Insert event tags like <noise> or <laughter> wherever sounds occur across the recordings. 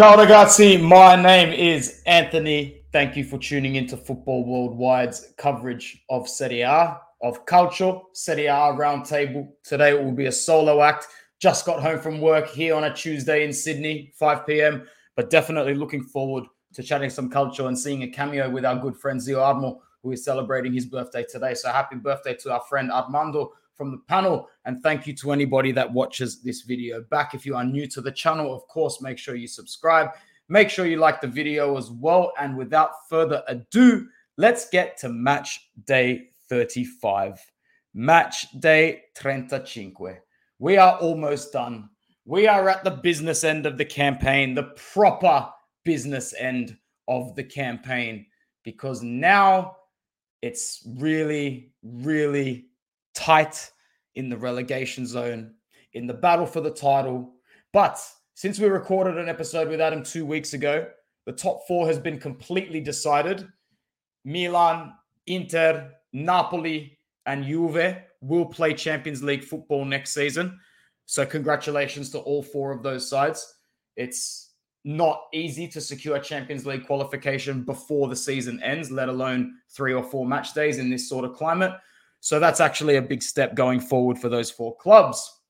Ciao ragazzi, my name is Anthony. Thank you for tuning into Football Worldwide's coverage of Serie A, of Calcio, Serie A Roundtable. Today it will be a solo act. Just got home from work here on a Tuesday in Sydney, 5 p.m., but definitely looking forward to chatting some culture and seeing a cameo with our good friend Zio Armo, who is celebrating his birthday today. So happy birthday to our friend Armando from the panel. And thank you to anybody that watches this video back. If you are new to the channel, of course, make sure you subscribe. Make sure you like the video as well. And without further ado, let's get to match day 35. Match day 35. We are almost done. We are at the business end of the campaign, the proper business end of the campaign, because now it's really, really tight in the relegation zone, in the battle for the title. But since we recorded an episode with Adam two weeks ago, the top four has been completely decided. Milan, Inter, Napoli, and Juve will play Champions League football next season. So, congratulations to all four of those sides. It's not easy to secure Champions League qualification before the season ends, let alone three or four match days in this sort of climate. So that's actually a big step going forward for those four clubs.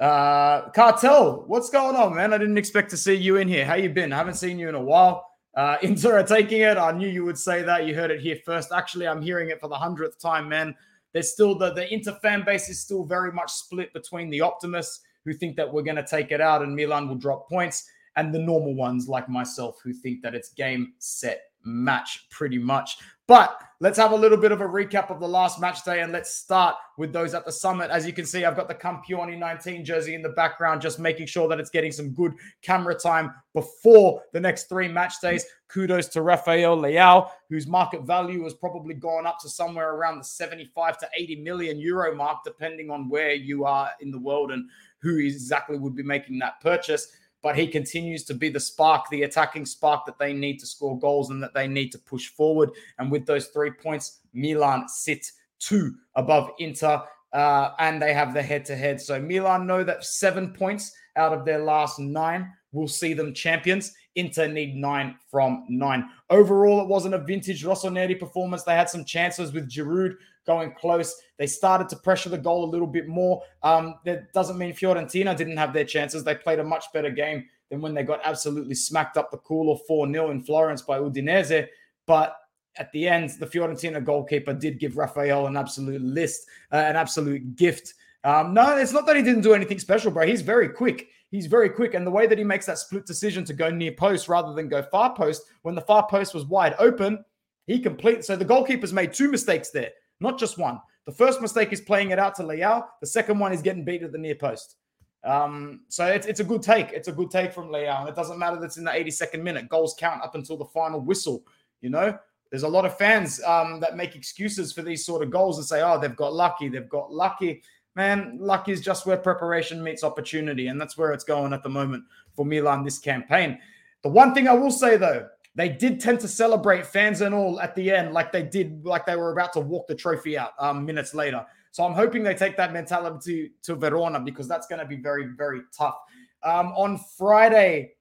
Uh, Cartel, what's going on, man? I didn't expect to see you in here. How you been? I haven't seen you in a while. Uh, <laughs> Inter are taking it. I knew you would say that. You heard it here first. Actually, I'm hearing it for the hundredth time, man. There's still the the Inter fan base is still very much split between the optimists who think that we're going to take it out and Milan will drop points, and the normal ones like myself who think that it's game set match pretty much. But let's have a little bit of a recap of the last match day and let's start with those at the summit. As you can see, I've got the Campioni 19 jersey in the background, just making sure that it's getting some good camera time before the next three match days. Kudos to Rafael Leao, whose market value has probably gone up to somewhere around the 75 to 80 million euro mark, depending on where you are in the world and who exactly would be making that purchase but he continues to be the spark, the attacking spark that they need to score goals and that they need to push forward. And with those three points, Milan sit two above Inter. Uh, and they have the head to head. So Milan know that seven points out of their last nine will see them champions. Inter need nine from nine. Overall, it wasn't a vintage Rossoneri performance. They had some chances with Giroud going close. They started to pressure the goal a little bit more. Um, that doesn't mean Fiorentina didn't have their chances. They played a much better game than when they got absolutely smacked up the cooler 4 0 in Florence by Udinese. But at the end, the Fiorentina goalkeeper did give Rafael an absolute list, uh, an absolute gift. Um, no, it's not that he didn't do anything special, bro. He's very quick. He's very quick. And the way that he makes that split decision to go near post rather than go far post, when the far post was wide open, he completed. So the goalkeeper's made two mistakes there not just one. The first mistake is playing it out to Leao. The second one is getting beat at the near post. Um, so it's, it's a good take. It's a good take from. And it doesn't matter that it's in the 82nd minute. Goals count up until the final whistle. You know, there's a lot of fans um, that make excuses for these sort of goals and say, oh, they've got lucky. They've got lucky. Man, luck is just where preparation meets opportunity. And that's where it's going at the moment for Milan this campaign. The one thing I will say, though, they did tend to celebrate fans and all at the end, like they did, like they were about to walk the trophy out um, minutes later. So I'm hoping they take that mentality to, to Verona because that's going to be very, very tough. Um, on Friday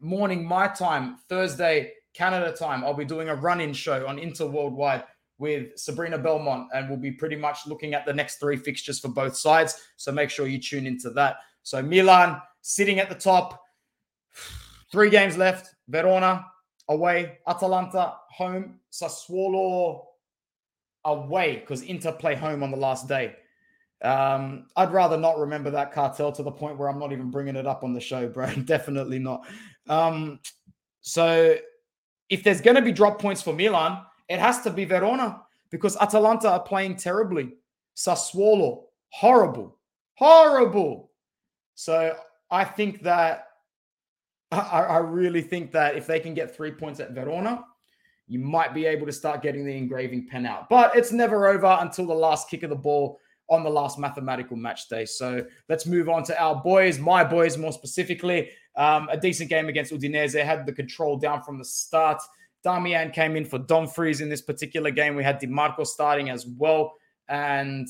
morning, my time, Thursday, Canada time, I'll be doing a run in show on Inter Worldwide with Sabrina Belmont, and we'll be pretty much looking at the next three fixtures for both sides. So make sure you tune into that. So Milan sitting at the top, <sighs> three games left. Verona away, Atalanta home, Sassuolo away because Inter play home on the last day. Um, I'd rather not remember that cartel to the point where I'm not even bringing it up on the show, bro. <laughs> Definitely not. Um, so if there's going to be drop points for Milan, it has to be Verona because Atalanta are playing terribly. Sassuolo, horrible, horrible. So I think that I, I really think that if they can get three points at Verona, you might be able to start getting the engraving pen out. But it's never over until the last kick of the ball on the last mathematical match day. So let's move on to our boys, my boys more specifically. Um, a decent game against Udinese, They had the control down from the start. Darmian came in for Dumfries in this particular game. We had DiMarco starting as well. And,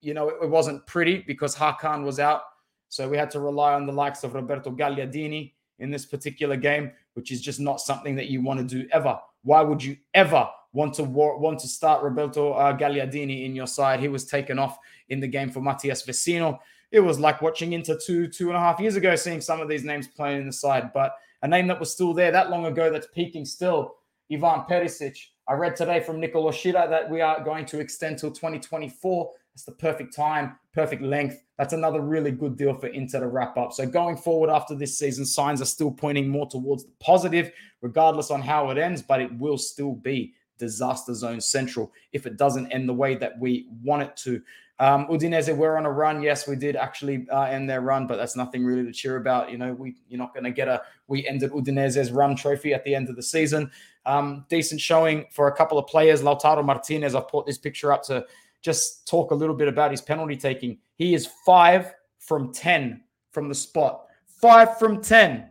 you know, it, it wasn't pretty because Hakan was out. So we had to rely on the likes of Roberto Gagliardini in this particular game, which is just not something that you want to do ever. Why would you ever want to want to start Roberto uh, Gagliardini in your side? He was taken off in the game for Matias Vecino. It was like watching Inter two two and a half years ago, seeing some of these names playing in the side, but a name that was still there that long ago that's peaking still, Ivan Perisic. I read today from Nicola Schira that we are going to extend till 2024. It's the perfect time, perfect length. That's another really good deal for Inter to wrap up. So going forward after this season, signs are still pointing more towards the positive, regardless on how it ends, but it will still be disaster zone central if it doesn't end the way that we want it to. Um, Udinese, we're on a run. Yes, we did actually uh, end their run, but that's nothing really to cheer about. You know, we you're not going to get a we ended Udinese's run trophy at the end of the season. Um, decent showing for a couple of players. Lautaro Martinez, I've put this picture up to just talk a little bit about his penalty taking. He is five from 10 from the spot. Five from 10.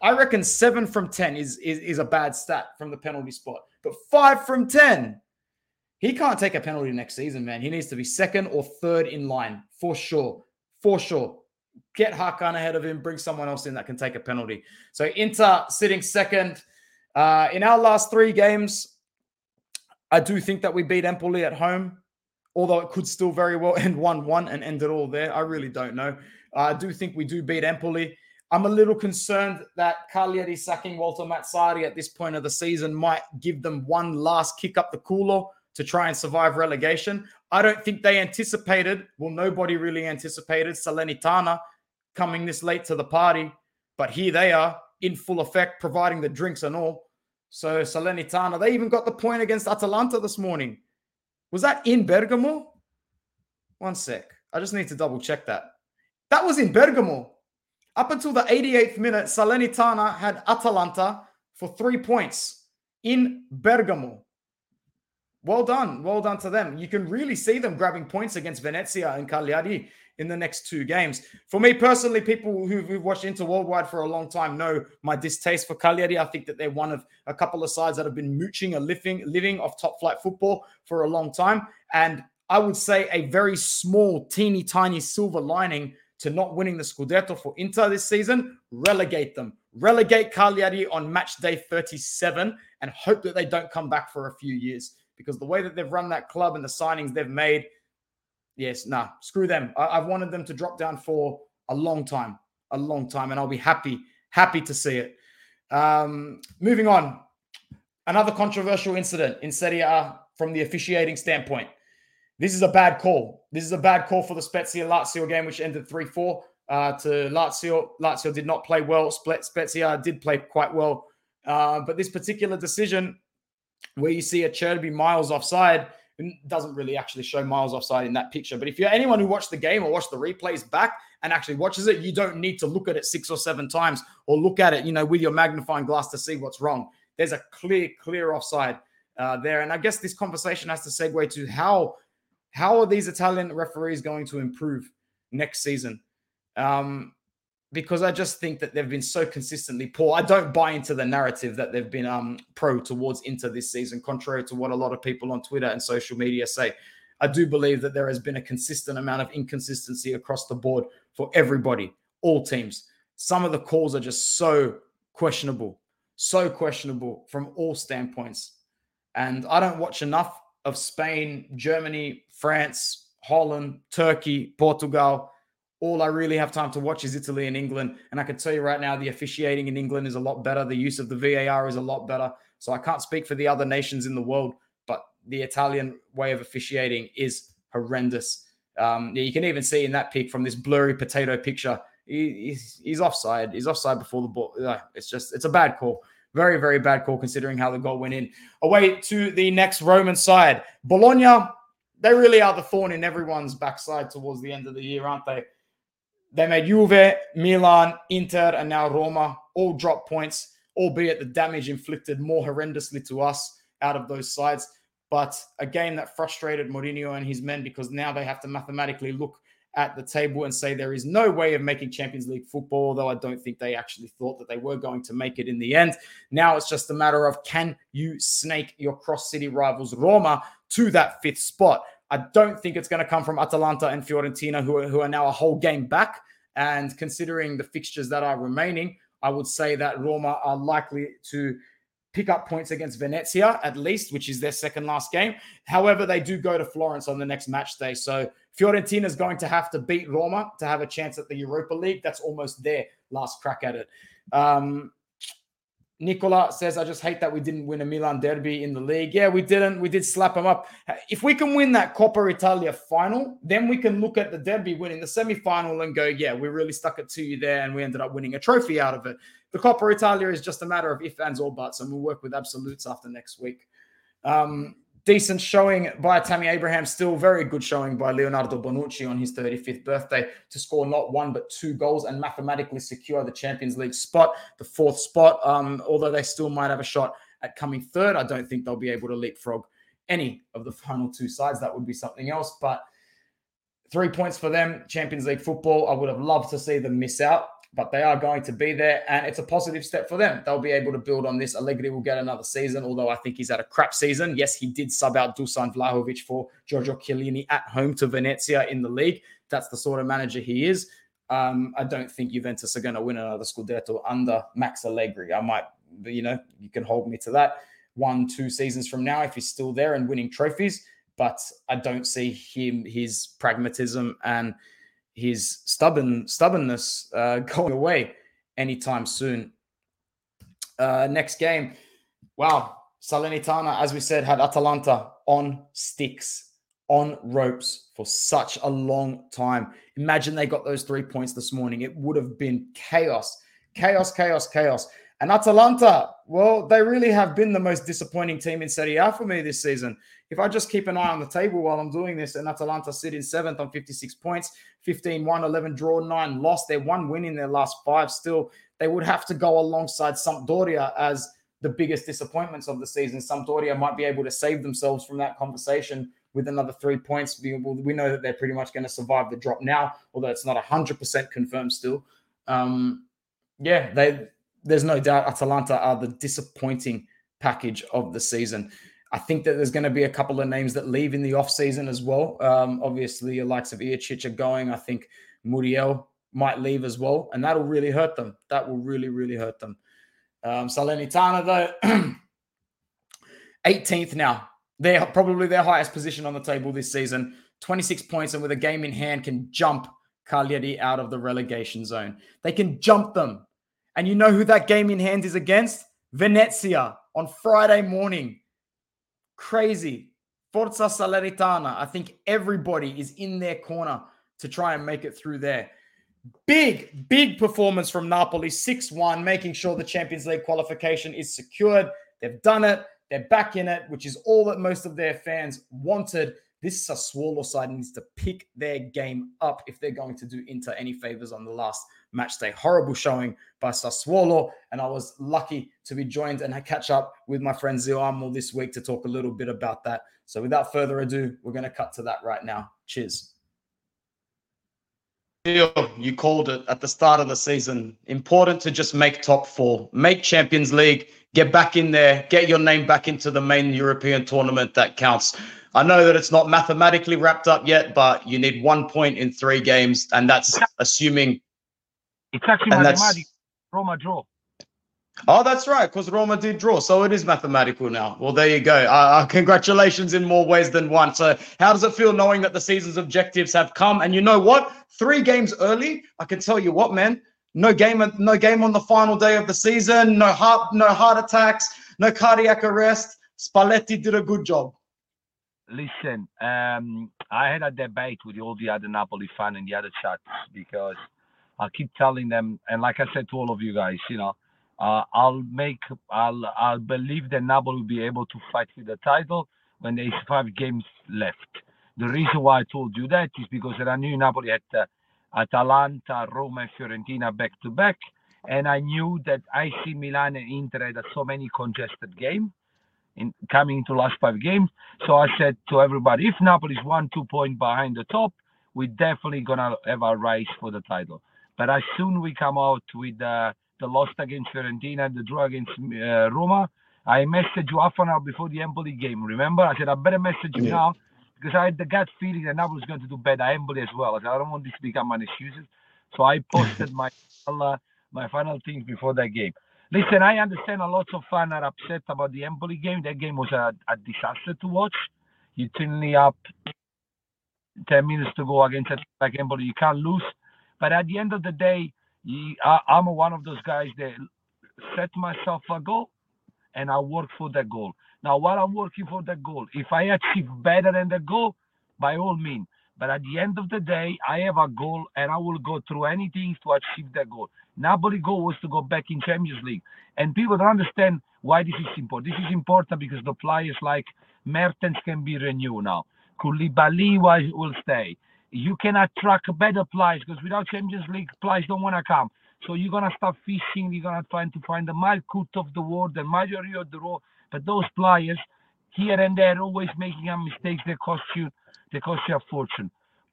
I reckon seven from 10 is, is, is a bad stat from the penalty spot, but five from 10. He can't take a penalty next season, man. He needs to be second or third in line for sure. For sure. Get Hakan ahead of him, bring someone else in that can take a penalty. So Inter sitting second. Uh, in our last three games, I do think that we beat Empoli at home although it could still very well end 1 1 and end it all there. I really don't know. I do think we do beat Empoli. I'm a little concerned that Cagliari sacking Walter Mazzarri at this point of the season might give them one last kick up the cooler to try and survive relegation. I don't think they anticipated, well, nobody really anticipated Salernitana coming this late to the party, but here they are in full effect, providing the drinks and all. So Salernitana, they even got the point against Atalanta this morning. Was that in Bergamo? One sec. I just need to double check that. That was in Bergamo. Up until the 88th minute, Salernitana had Atalanta for three points in Bergamo. Well done. Well done to them. You can really see them grabbing points against Venezia and Cagliari in the next two games. For me personally, people who've, watched Inter Worldwide for a long time know my distaste for Cagliari. I think that they're one of a couple of sides that have been mooching a living, living off top flight football for a long time. And I would say a very small, teeny tiny silver lining to not winning the Scudetto for Inter this season, relegate them. Relegate Cagliari on match day 37 and hope that they don't come back for a few years because the way that they've run that club and the signings they've made – yes, nah, screw them. I, have wanted them to drop down for a long time, a long time, and I'll be happy, happy to see it. Um, moving on, another controversial incident in Serie A from the officiating standpoint. This is a bad call. This is a bad call for the Spezia Lazio game, which ended 3 4 uh, to Lazio. Lazio did not play well. Spezia did play quite well. Uh, but this particular decision, where you see Acerbi miles offside, doesn't really actually show miles offside in that picture. But if you're anyone who watched the game or watched the replays back and actually watches it, you don't need to look at it six or seven times or look at it, you know, with your magnifying glass to see what's wrong. There's a clear, clear offside uh, there. And I guess this conversation has to segue to how how are these Italian referees going to improve next season? Um, because I just think that they've been so consistently poor. I don't buy into the narrative that they've been um, pro towards Inter this season, contrary to what a lot of people on Twitter and social media say. I do believe that there has been a consistent amount of inconsistency across the board for everybody, all teams. Some of the calls are just so questionable, so questionable from all standpoints. And I don't watch enough of Spain, Germany, France, Holland, Turkey, Portugal all I really have time to watch is Italy and England. And I can tell you right now, the officiating in England is a lot better. The use of the VAR is a lot better. So I can't speak for the other nations in the world, but the Italian way of officiating is horrendous. Um, you can even see in that pic from this blurry potato picture, he, he's, he's offside. He's offside before the ball. It's just, it's a bad call. Very, very bad call considering how the goal went in. Away to the next Roman side. Bologna, they really are the thorn in everyone's backside towards the end of the year, aren't they? They made Juve, Milan, Inter, and now Roma all drop points, albeit the damage inflicted more horrendously to us out of those sides. But a game that frustrated Mourinho and his men because now they have to mathematically look at the table and say there is no way of making Champions League football, although I don't think they actually thought that they were going to make it in the end. Now it's just a matter of can you snake your cross city rivals Roma to that fifth spot? I don't think it's going to come from Atalanta and Fiorentina, who are, who are now a whole game back. And considering the fixtures that are remaining, I would say that Roma are likely to pick up points against Venezia at least, which is their second last game. However, they do go to Florence on the next match day. So Fiorentina is going to have to beat Roma to have a chance at the Europa League. That's almost their last crack at it. Um, Nicola says, I just hate that we didn't win a Milan derby in the league. Yeah, we didn't. We did slap them up. If we can win that Coppa Italia final, then we can look at the derby winning the semi final and go, yeah, we really stuck it to you there and we ended up winning a trophy out of it. The Coppa Italia is just a matter of if, ands, or buts, and we'll work with absolutes after next week. Um, decent showing by Tammy Abraham, still very good showing by Leonardo Bonucci on his 35th birthday to score not one but two goals and mathematically secure the Champions League spot, the fourth spot. Um, although they still might have a shot at coming third, I don't think they'll be able to leapfrog any of the final two sides. That would be something else, but. Three points for them, Champions League football. I would have loved to see them miss out but they are going to be there, and it's a positive step for them. They'll be able to build on this. Allegri will get another season, although I think he's had a crap season. Yes, he did sub out Dusan Vlahovic for Giorgio Chiellini at home to Venezia in the league. That's the sort of manager he is. Um, I don't think Juventus are going to win another Scudetto under Max Allegri. I might, you know, you can hold me to that one, two seasons from now if he's still there and winning trophies. But I don't see him, his pragmatism and his stubborn stubbornness uh, <laughs> going away anytime soon. Uh, next game, wow, Salernitana, as we said, had Atalanta on sticks, on ropes for such a long time. Imagine they got those three points this morning. It would have been chaos, chaos, chaos, chaos. And Atalanta, well, they really have been the most disappointing team in Serie A for me this season. If I just keep an eye on the table while I'm doing this, and Atalanta sit in seventh on 56 points, 15 1, 11 draw, 9 lost. They're one win in their last five still. They would have to go alongside Sampdoria as the biggest disappointments of the season. Sampdoria might be able to save themselves from that conversation with another three points. We, we know that they're pretty much going to survive the drop now, although it's not 100% confirmed still. Um, yeah, they there's no doubt Atalanta are the disappointing package of the season. I think that there's going to be a couple of names that leave in the off season as well. Um, obviously, the likes of Ilicic are going. I think Muriel might leave as well, and that'll really hurt them. That will really, really hurt them. Um, Salernitana, though, <clears throat> 18th now. They're probably their highest position on the table this season. 26 points, and with a game in hand, can jump Cagliari out of the relegation zone. They can jump them. And you know who that game in hand is against? Venezia on Friday morning. Crazy. Forza Salernitana. I think everybody is in their corner to try and make it through there. Big, big performance from Napoli, 6 1, making sure the Champions League qualification is secured. They've done it. They're back in it, which is all that most of their fans wanted. This Sassuolo side needs to pick their game up if they're going to do Inter any favors on the last match day. Horrible showing by Sassuolo. And I was lucky to be joined and catch up with my friend Zio Amel this week to talk a little bit about that. So without further ado, we're going to cut to that right now. Cheers. You called it at the start of the season. Important to just make top four, make Champions League, get back in there, get your name back into the main European tournament that counts. I know that it's not mathematically wrapped up yet, but you need one point in three games, and that's assuming it's actually and mathematical. Roma draw. Oh, that's right, because Roma did draw, so it is mathematical now. Well, there you go. Uh, uh, congratulations in more ways than one. So, how does it feel knowing that the season's objectives have come? And you know what? Three games early. I can tell you what, man. No game, no game on the final day of the season. No heart, no heart attacks. No cardiac arrest. Spalletti did a good job. Listen, um, I had a debate with all the other Napoli fan in the other chats because I keep telling them, and like I said to all of you guys, you know, uh, I'll make, I'll, I'll believe that Napoli will be able to fight for the title when there is <laughs> five games left. The reason why I told you that is because I knew Napoli had uh, Atalanta, Roma, and Fiorentina back to back, and I knew that AC Milan and Inter had so many congested games in coming into last five games. So I said to everybody, if Napoli is one, two point behind the top, we're definitely gonna have a race for the title. But as soon we come out with uh, the loss against Fiorentina, and the draw against uh, Roma, I messaged you half an hour before the Empoli game. Remember, I said I better message you yeah. now because I had the gut feeling that Napoli was going to do better Empoli as well. I said I don't want this to become an excuse. So I posted <laughs> my uh, my final things before that game. Listen, I understand a lot of fans are upset about the Empoli game. That game was a, a disaster to watch. You turn me up 10 minutes to go against a like Empoli. You can't lose. But at the end of the day, I'm one of those guys that set myself a goal and I work for that goal. Now, while I'm working for that goal, if I achieve better than the goal, by all means. But at the end of the day, I have a goal and I will go through anything to achieve that goal. Napoli goal was to go back in Champions League. And people don't understand why this is important. This is important because the players like Mertens can be renewed now. Koulibaly will stay. You can attract better players because without Champions League, players don't want to come. So you're gonna start fishing. You're gonna try to find the Malkut of the world, the majority of the world. But those players here and there always making a mistake. They cost you, they cost you a fortune.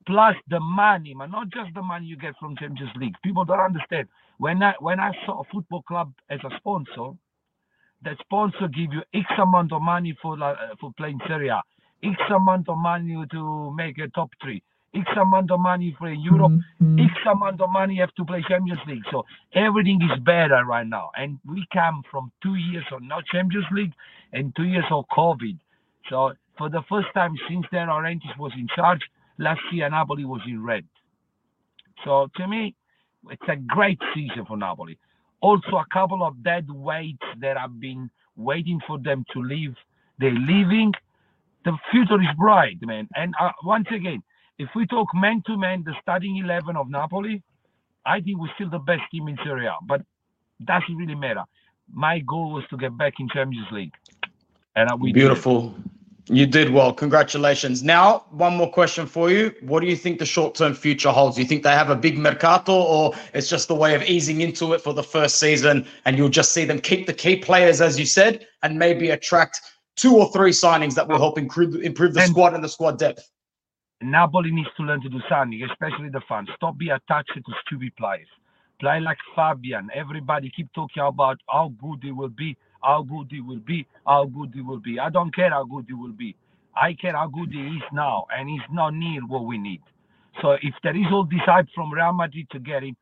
Plus the money, but not just the money you get from Champions League. People don't understand. When I when I saw a football club as a sponsor, that sponsor give you X amount of money for uh, for playing Serie A, X amount of money to make a top three, X amount of money for Europe, mm-hmm. X amount of money have to play Champions League. So everything is better right now. And we come from two years of no Champions League and two years of COVID. So for the first time since De Laurentiis was in charge, last year Napoli was in red. So to me, it's a great season for Napoli. Also, a couple of dead weights that have been waiting for them to leave. They're leaving. The future is bright, man. And uh, once again, if we talk man to man, the starting 11 of Napoli, I think we're still the best team in Serie A. But doesn't really matter. My goal was to get back in Champions League. And we Beautiful. Did. You did well. Congratulations. Now, one more question for you. What do you think the short term future holds? Do you think they have a big mercato or it's just a way of easing into it for the first season and you'll just see them keep the key players, as you said, and maybe attract two or three signings that will help improve, improve the and squad and the squad depth? Napoli needs to learn to do something, especially the fans. Stop being attached to stupid players. Play like Fabian. Everybody keep talking about how good he will be how good he will be, how good he will be. I don't care how good he will be. I care how good he is now, and he's not near what we need. So if there is all this hype from Real Madrid to get him,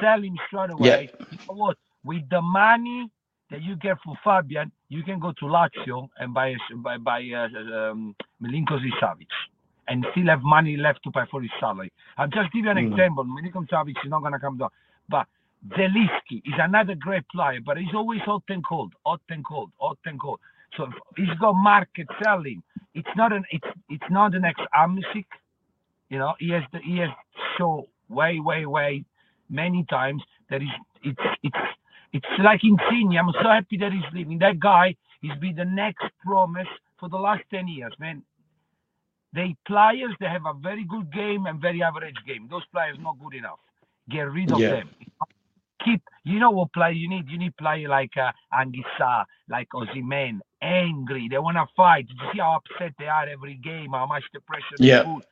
sell him straight away. Yeah. You know what? With the money that you get for Fabian, you can go to Lazio and buy buy, buy uh, um, Milinkovic Savic and still have money left to pay for his salary. I'll just give you an mm. example. Milinkovic Savic is not going to come down, but Zielinski is another great player, but he's always hot and cold, hot and cold, hot and cold. So he's got market selling. It's not an it's it's not an ex Hamsik. You know, he has the, he has show way way way many times that is it's it's it's like Insigne. I'm so happy that he's leaving. That guy he's been the next promise for the last ten years, man. They players they have a very good game and very average game. Those players not good enough. Get rid of yeah. them keep, you know what play you need? You need play like uh, Anguissa, like Osimhen, angry. They want to fight. You see how upset they are every game, how much the pressure yeah. they put.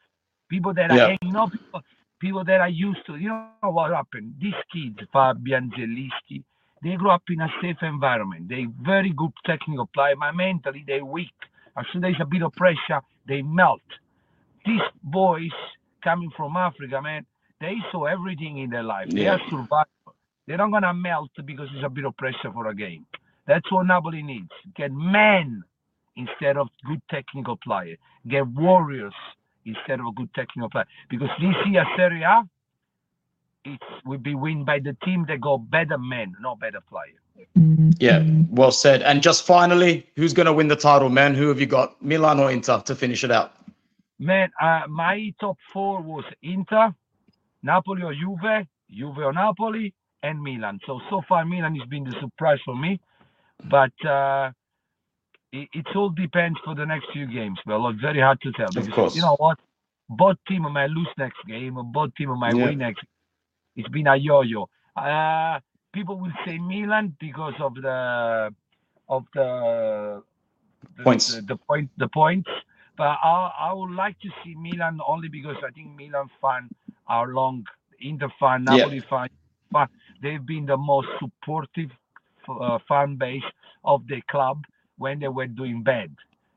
People that are, yeah. you know, people, people that are used to, you know what happened? These kids, Fabian Zielinski, they grew up in a safe environment. They very good technical player, but mentally they're weak. As soon as there's a bit of pressure, they melt. These boys coming from Africa, man, they saw everything in their life. Yeah. They are survived they're not gonna melt because it's a bit of pressure for a game. That's what Napoli needs. Get men instead of good technical player. Get warriors instead of a good technical player. Because this year Serie A, it will be win by the team that got better men, not better players. Yeah, well said. And just finally, who's going to win the title, man? Who have you got, Milan or Inter, to finish it out? Man, uh, my top four was Inter, Napoli or Juve, Juve or Napoli, and Milan. So so far Milan has been the surprise for me, but uh, it, it, all depends for the next few games. Well, it's very hard to tell because of course. you know what, both team might lose next game, both team might yeah. win next. It's been a yo-yo. Uh, people will say Milan because of the of the, the points, the, the point, the points. But I, I would like to see Milan only because I think Milan fan are long, Inter fan, Napoli yeah. fan, fan they've been the most supportive uh, fan base of the club when they were doing bad.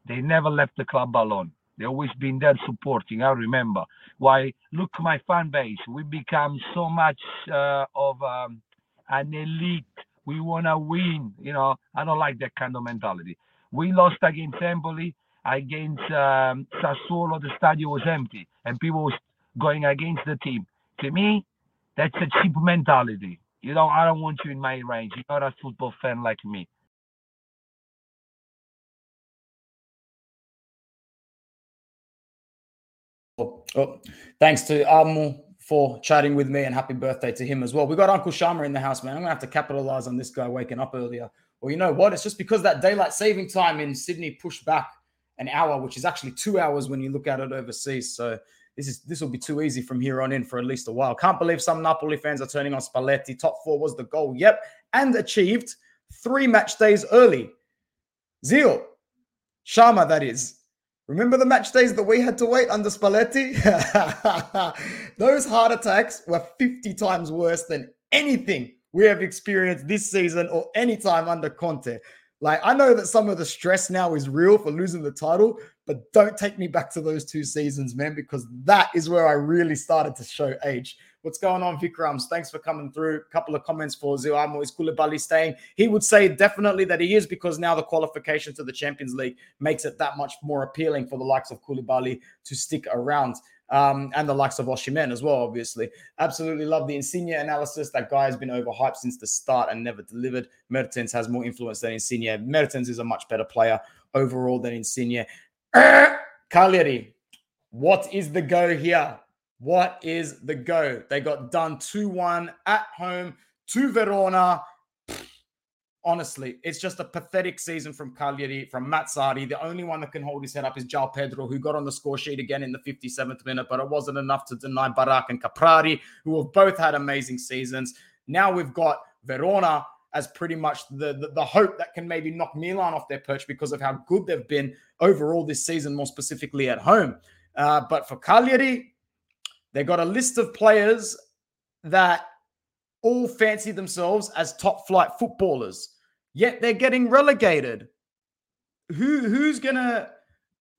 They never left the club alone. They always been there supporting. I remember. Why? Look, my fan base. We become so much uh, of um, an elite. We want to win. You know, I don't like that kind of mentality. We lost against Empoli, against um, Sassuolo. The stadium was empty, and people was going against the team. To me, that's a cheap mentality. You know, I don't want you in my range. You're not a football fan like me. Oh, thanks to Amu for chatting with me and happy birthday to him as well. We got Uncle Sharma in the house, man. I'm gonna have to capitalize on this guy waking up earlier. Well, you know what? It's just because that daylight saving time in Sydney pushed back an hour, which is actually two hours when you look at it overseas. So this is this will be too easy from here on in for at least a while. Can't believe some Napoli fans are turning on Spalletti. Top four was the goal. Yep, and achieved three match days early. Zeal, Sharma, that is. Remember the match days that we had to wait under Spalletti? <laughs> Those heart attacks were 50 times worse than anything we have experienced this season or any time under Conte. Like, I know that some of the stress now is real for losing the title, but don't take me back to those two seasons, man, because that is where I really started to show age. What's going on, Vikrams? Thanks for coming through. A couple of comments for Zioamo. Is Koulibaly staying? He would say definitely that he is because now the qualification to the Champions League makes it that much more appealing for the likes of Koulibaly to stick around. Um, and the likes of Osimhen as well, obviously. Absolutely love the Insigne analysis. That guy has been overhyped since the start and never delivered. Mertens has more influence than Insigne. Mertens is a much better player overall than Insigne. <coughs> Cagliari, what is the go here? What is the go? They got done 2 1 at home to Verona. Honestly, it's just a pathetic season from Cagliari, from Mazzarri. The only one that can hold his head up is João Pedro, who got on the score sheet again in the 57th minute, but it wasn't enough to deny Barak and Caprari, who have both had amazing seasons. Now we've got Verona as pretty much the, the, the hope that can maybe knock Milan off their perch because of how good they've been overall this season, more specifically at home. Uh, but for Cagliari, they got a list of players that all fancy themselves as top flight footballers, yet they're getting relegated. Who who's gonna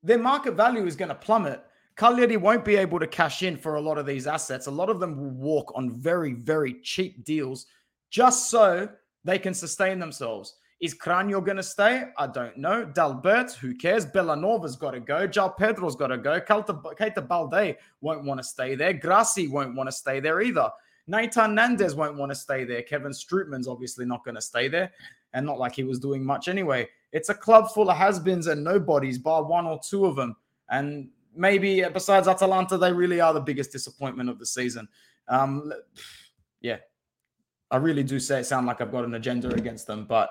their market value is gonna plummet. Cagliari won't be able to cash in for a lot of these assets. A lot of them will walk on very, very cheap deals just so they can sustain themselves. Is Cragno going to stay? I don't know. Dalbert, who cares? Bellanova's got to go. João Pedro's got to go. Keita Balde won't want to stay there. Grassi won't want to stay there either. Nahitan Nandez won't want to stay there. Kevin Strootman's obviously not going to stay there. And not like he was doing much anyway. It's a club full of has-beens and nobodies, bar one or two of them. And maybe besides Atalanta, they really are the biggest disappointment of the season. Um, yeah, I really do say it sound like I've got an agenda against them, but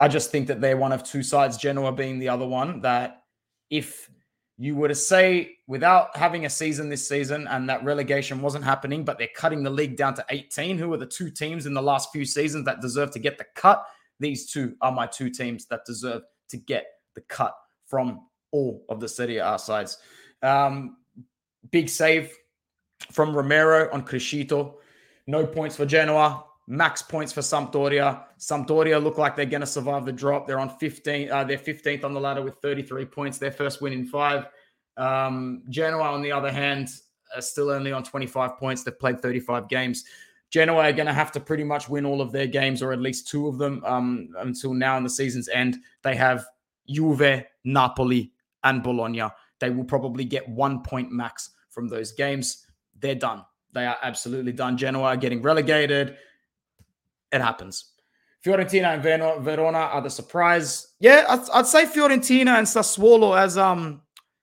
I just think that they're one of two sides, Genoa being the other one, that if you were to say without having a season this season and that relegation wasn't happening, but they're cutting the league down to 18, who are the two teams in the last few seasons that deserve to get the cut? These two are my two teams that deserve to get the cut from all of the Serie A sides. Um, big save from Romero on Criscito. No points for Genoa max points for Sampdoria. Sampdoria look like they're going to survive the drop. They're on 15. Uh, they're 15th on the ladder with 33 points. Their first win in five. Um, Genoa, on the other hand, are still only on 25 points. They've played 35 games. Genoa are going to have to pretty much win all of their games, or at least two of them, um, until now in the season's end. They have Juve, Napoli, and Bologna. They will probably get one point max from those games. They're done. They are absolutely done. Genoa are getting relegated it happens. Fiorentina and Verona are the surprise. Yeah, I'd, I'd, say Fiorentina and Sassuolo, as um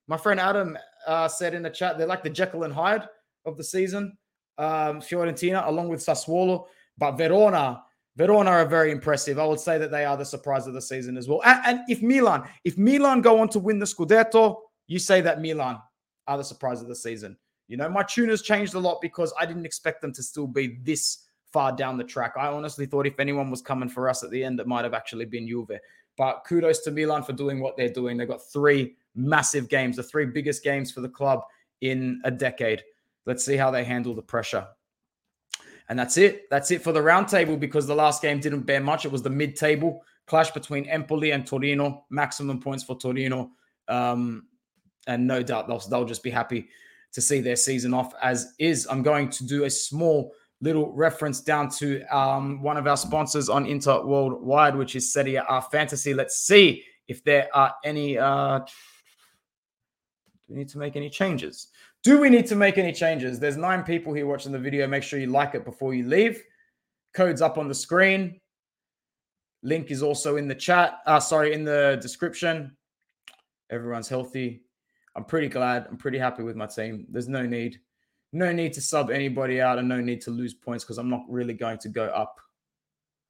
my friend Adam uh, said in the chat, they're like the Jekyll and Hyde of the season. Um, Fiorentina, along with Sassuolo, but Verona, Verona are very impressive. I would say that they are the surprise of the season as well. And, and if Milan, if Milan go on to win the Scudetto, you say that Milan are the surprise of the season. You know, my tune has changed a lot because I didn't expect them to still be this far down the track. I honestly thought if anyone was coming for us at the end, it might have actually been Juve. But kudos to Milan for doing what they're doing. They've got three massive games, the three biggest games for the club in a decade. Let's see how they handle the pressure. And that's it. That's it for the roundtable because the last game didn't bear much. It was the mid table clash between Empoli and Torino, maximum points for Torino. Um, and no doubt they'll, they'll just be happy to see their season off as is. I'm going to do a small little reference down to um, one of our sponsors on Inter Worldwide, which is Serie A Fantasy. Let's see if there are any. Uh, do we need to make any changes? Do we need to make any changes? There's nine people here watching the video. Make sure you like it before you leave. Code's up on the screen. Link is also in the chat. Uh, sorry, in the description. Everyone's healthy. I'm pretty glad. I'm pretty happy with my team. There's no need no need to sub anybody out and no need to lose points because I'm not really going to go up.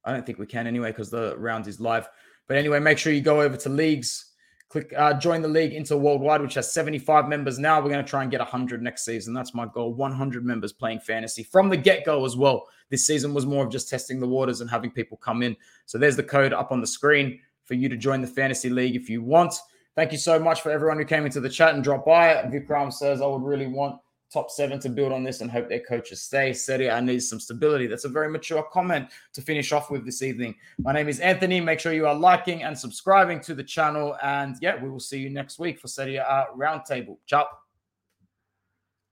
I don't think we can anyway because the round is live. But anyway, make sure you go over to leagues, click uh, join the league Inter Worldwide, which has 75 members now. We're going to try and get 100 next season. That's my goal 100 members playing fantasy from the get go as well. This season was more of just testing the waters and having people come in. So there's the code up on the screen for you to join the fantasy league if you want. Thank you so much for everyone who came into the chat and dropped by. Vikram says, I would really want top seven to build on this and hope their coaches stay. Serie A needs some stability. That's a very mature comment to finish off with this evening. My name is Anthony. Make sure you are liking and subscribing to the channel. And yeah, we will see you next week for Serie A Roundtable. Ciao.